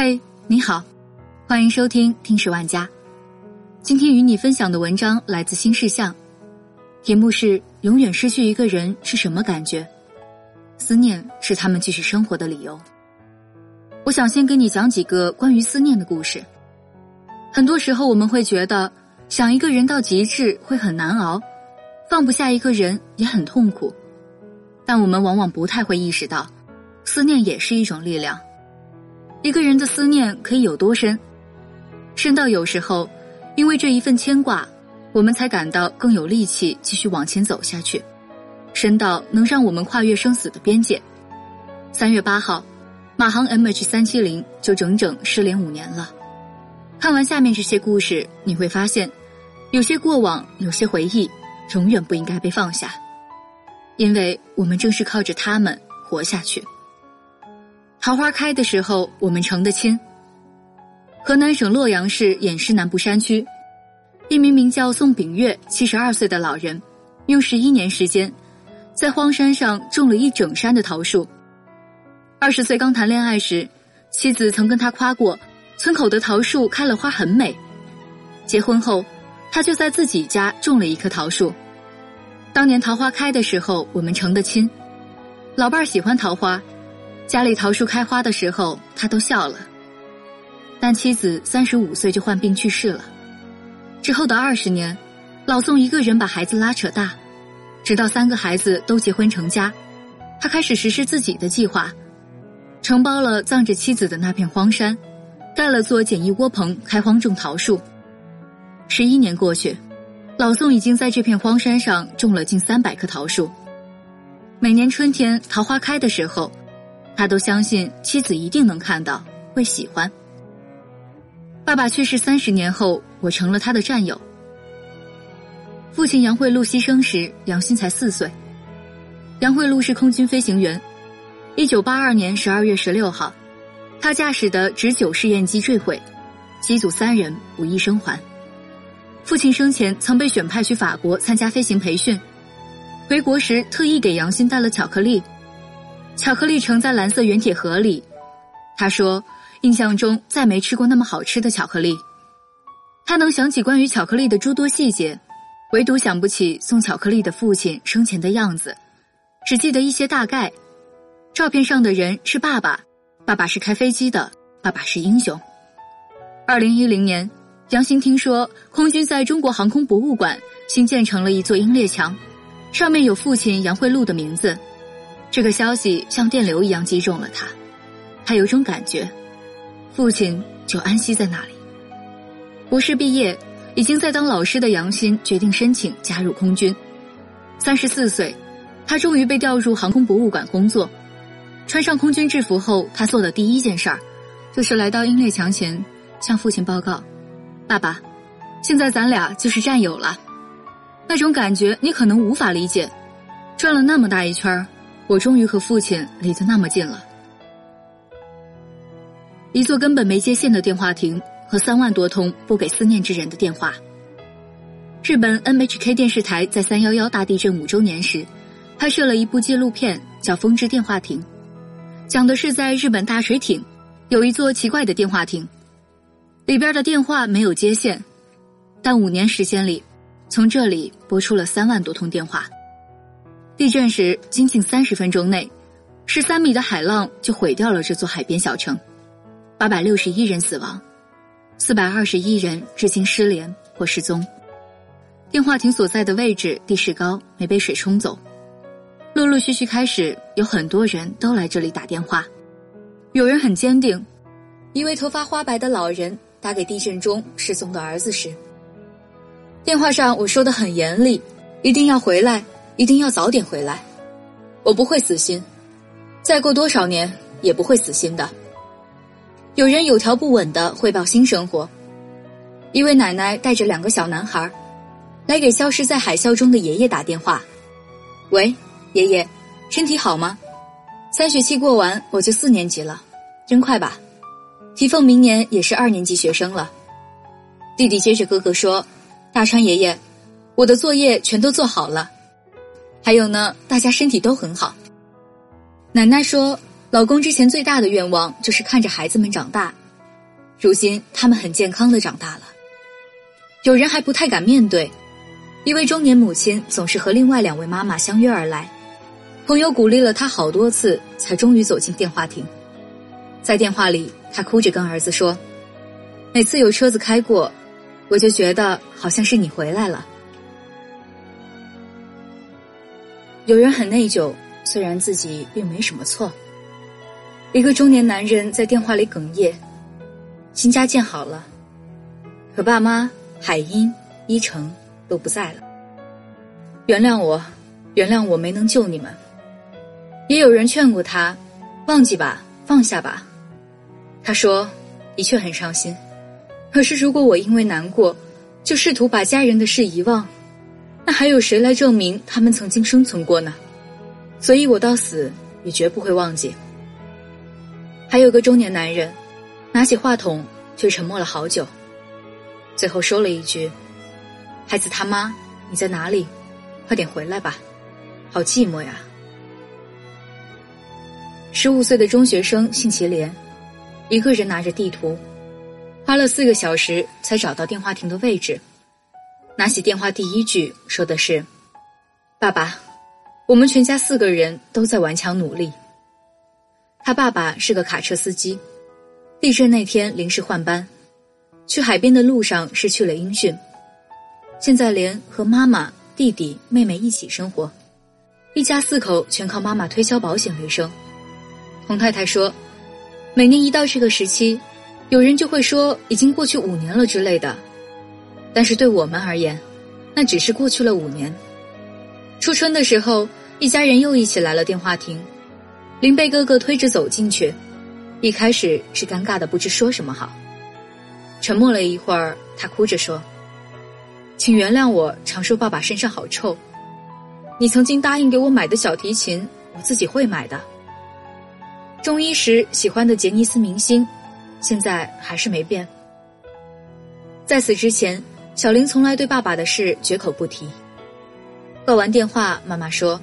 嘿，你好，欢迎收听《听十万家》。今天与你分享的文章来自新事项，题目是“永远失去一个人是什么感觉？思念是他们继续生活的理由。”我想先给你讲几个关于思念的故事。很多时候，我们会觉得想一个人到极致会很难熬，放不下一个人也很痛苦，但我们往往不太会意识到，思念也是一种力量。一个人的思念可以有多深？深到有时候，因为这一份牵挂，我们才感到更有力气继续往前走下去；深到能让我们跨越生死的边界。三月八号，马航 MH 三七零就整整失联五年了。看完下面这些故事，你会发现，有些过往，有些回忆，永远不应该被放下，因为我们正是靠着他们活下去。桃花开的时候，我们成的亲。河南省洛阳市偃师南部山区，一名名叫宋炳月七十二岁的老人，用十一年时间，在荒山上种了一整山的桃树。二十岁刚谈恋爱时，妻子曾跟他夸过，村口的桃树开了花很美。结婚后，他就在自己家种了一棵桃树。当年桃花开的时候，我们成的亲。老伴儿喜欢桃花。家里桃树开花的时候，他都笑了。但妻子三十五岁就患病去世了。之后的二十年，老宋一个人把孩子拉扯大，直到三个孩子都结婚成家，他开始实施自己的计划，承包了葬着妻子的那片荒山，盖了座简易窝棚，开荒种桃树。十一年过去，老宋已经在这片荒山上种了近三百棵桃树。每年春天桃花开的时候。他都相信妻子一定能看到，会喜欢。爸爸去世三十年后，我成了他的战友。父亲杨惠禄牺牲时，杨欣才四岁。杨惠禄是空军飞行员。一九八二年十二月十六号，他驾驶的直九试验机坠毁，机组三人不翼生还。父亲生前曾被选派去法国参加飞行培训，回国时特意给杨欣带了巧克力。巧克力盛在蓝色圆铁盒里，他说：“印象中再没吃过那么好吃的巧克力。”他能想起关于巧克力的诸多细节，唯独想不起送巧克力的父亲生前的样子，只记得一些大概。照片上的人是爸爸，爸爸是开飞机的，爸爸是英雄。二零一零年，杨欣听说空军在中国航空博物馆新建成了一座英烈墙，上面有父亲杨惠禄的名字。这个消息像电流一样击中了他，他有种感觉，父亲就安息在那里。博士毕业，已经在当老师的杨欣决定申请加入空军。三十四岁，他终于被调入航空博物馆工作。穿上空军制服后，他做的第一件事儿，就是来到英烈墙前，向父亲报告：“爸爸，现在咱俩就是战友了。”那种感觉你可能无法理解，转了那么大一圈儿。我终于和父亲离得那么近了。一座根本没接线的电话亭和三万多通不给思念之人的电话。日本 NHK 电视台在三幺幺大地震五周年时，拍摄了一部纪录片，叫《风之电话亭》，讲的是在日本大水町有一座奇怪的电话亭，里边的电话没有接线，但五年时间里，从这里拨出了三万多通电话。地震时，仅仅三十分钟内，十三米的海浪就毁掉了这座海边小城，八百六十一人死亡，四百二十一人至今失联或失踪。电话亭所在的位置地势高，没被水冲走。陆陆续续开始，有很多人都来这里打电话。有人很坚定，一位头发花白的老人打给地震中失踪的儿子时，电话上我说的很严厉，一定要回来。一定要早点回来，我不会死心，再过多少年也不会死心的。有人有条不紊的汇报新生活，一位奶奶带着两个小男孩，来给消失在海啸中的爷爷打电话。喂，爷爷，身体好吗？三学期过完我就四年级了，真快吧？提凤明年也是二年级学生了。弟弟接着哥哥说：“大川爷爷，我的作业全都做好了。”还有呢，大家身体都很好。奶奶说，老公之前最大的愿望就是看着孩子们长大，如今他们很健康的长大了。有人还不太敢面对，一位中年母亲总是和另外两位妈妈相约而来。朋友鼓励了她好多次，才终于走进电话亭。在电话里，她哭着跟儿子说：“每次有车子开过，我就觉得好像是你回来了。”有人很内疚，虽然自己并没什么错。一个中年男人在电话里哽咽：“新家建好了，可爸妈海英、依晨都不在了。原谅我，原谅我没能救你们。”也有人劝过他：“忘记吧，放下吧。”他说：“的确很伤心，可是如果我因为难过，就试图把家人的事遗忘，那还有谁来证明他们曾经生存过呢？所以我到死也绝不会忘记。”还有个中年男人，拿起话筒却沉默了好久，最后说了一句：“孩子他妈，你在哪里？快点回来吧，好寂寞呀。”十五岁的中学生信其莲。一个人拿着地图，花了四个小时才找到电话亭的位置。拿起电话，第一句说的是：“爸爸，我们全家四个人都在顽强努力。”他爸爸是个卡车司机，地震那天临时换班，去海边的路上失去了音讯。现在连和妈妈、弟弟、妹妹一起生活，一家四口全靠妈妈推销保险为生。洪太太说。每年一到这个时期，有人就会说已经过去五年了之类的，但是对我们而言，那只是过去了五年。初春的时候，一家人又一起来了电话亭，林被哥哥推着走进去，一开始是尴尬的不知说什么好。沉默了一会儿，他哭着说：“请原谅我常说爸爸身上好臭，你曾经答应给我买的小提琴，我自己会买的。”中医时喜欢的杰尼斯明星，现在还是没变。在此之前，小林从来对爸爸的事绝口不提。挂完电话，妈妈说：“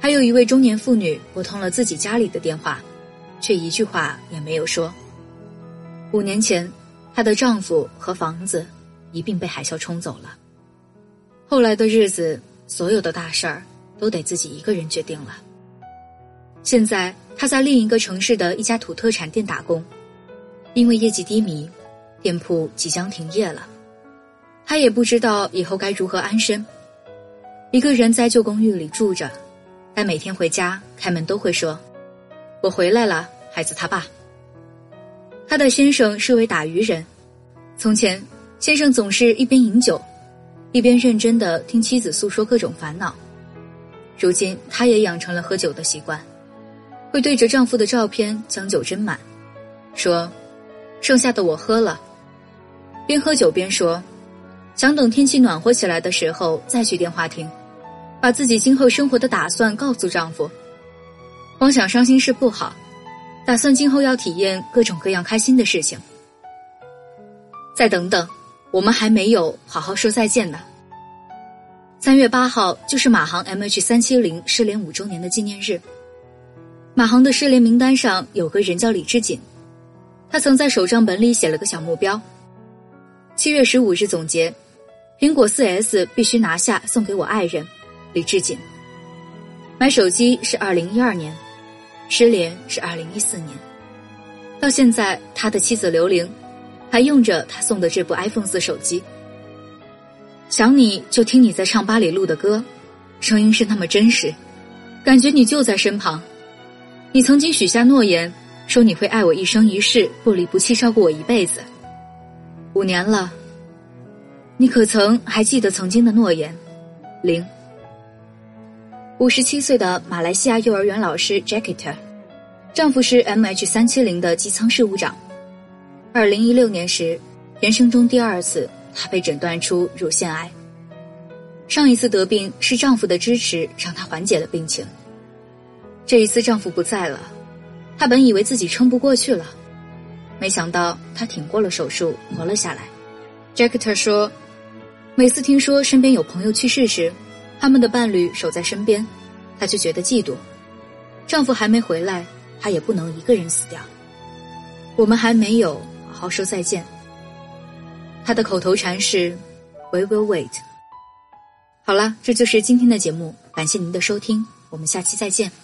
还有一位中年妇女拨通了自己家里的电话，却一句话也没有说。五年前，她的丈夫和房子一并被海啸冲走了。后来的日子，所有的大事儿都得自己一个人决定了。现在。”她在另一个城市的一家土特产店打工，因为业绩低迷，店铺即将停业了。他也不知道以后该如何安身。一个人在旧公寓里住着，但每天回家开门都会说：“我回来了，孩子他爸。”他的先生是位打鱼人，从前先生总是一边饮酒，一边认真的听妻子诉说各种烦恼。如今他也养成了喝酒的习惯。会对着丈夫的照片将酒斟满，说：“剩下的我喝了。”边喝酒边说：“想等天气暖和起来的时候再去电话亭，把自己今后生活的打算告诉丈夫。光想伤心事不好，打算今后要体验各种各样开心的事情。再等等，我们还没有好好说再见呢。三月八号就是马航 MH 三七零失联五周年的纪念日。”马航的失联名单上有个人叫李志锦，他曾在手账本里写了个小目标：七月十五日总结，苹果四 S 必须拿下送给我爱人李志锦。买手机是二零一二年，失联是二零一四年，到现在他的妻子刘玲还用着他送的这部 iPhone 四手机。想你就听你在唱八里路的歌，声音是那么真实，感觉你就在身旁。你曾经许下诺言，说你会爱我一生一世，不离不弃，照顾我一辈子。五年了，你可曾还记得曾经的诺言？零。五十七岁的马来西亚幼儿园老师 Jackie，丈夫是 MH 三七零的机舱事务长。二零一六年时，人生中第二次，她被诊断出乳腺癌。上一次得病是丈夫的支持让她缓解了病情。这一次丈夫不在了，她本以为自己撑不过去了，没想到她挺过了手术，活了下来。Jackie 说：“每次听说身边有朋友去世时，他们的伴侣守在身边，她就觉得嫉妒。丈夫还没回来，她也不能一个人死掉。我们还没有好好好说再见。他的口头禅是 “We will wait”。好了，这就是今天的节目，感谢您的收听，我们下期再见。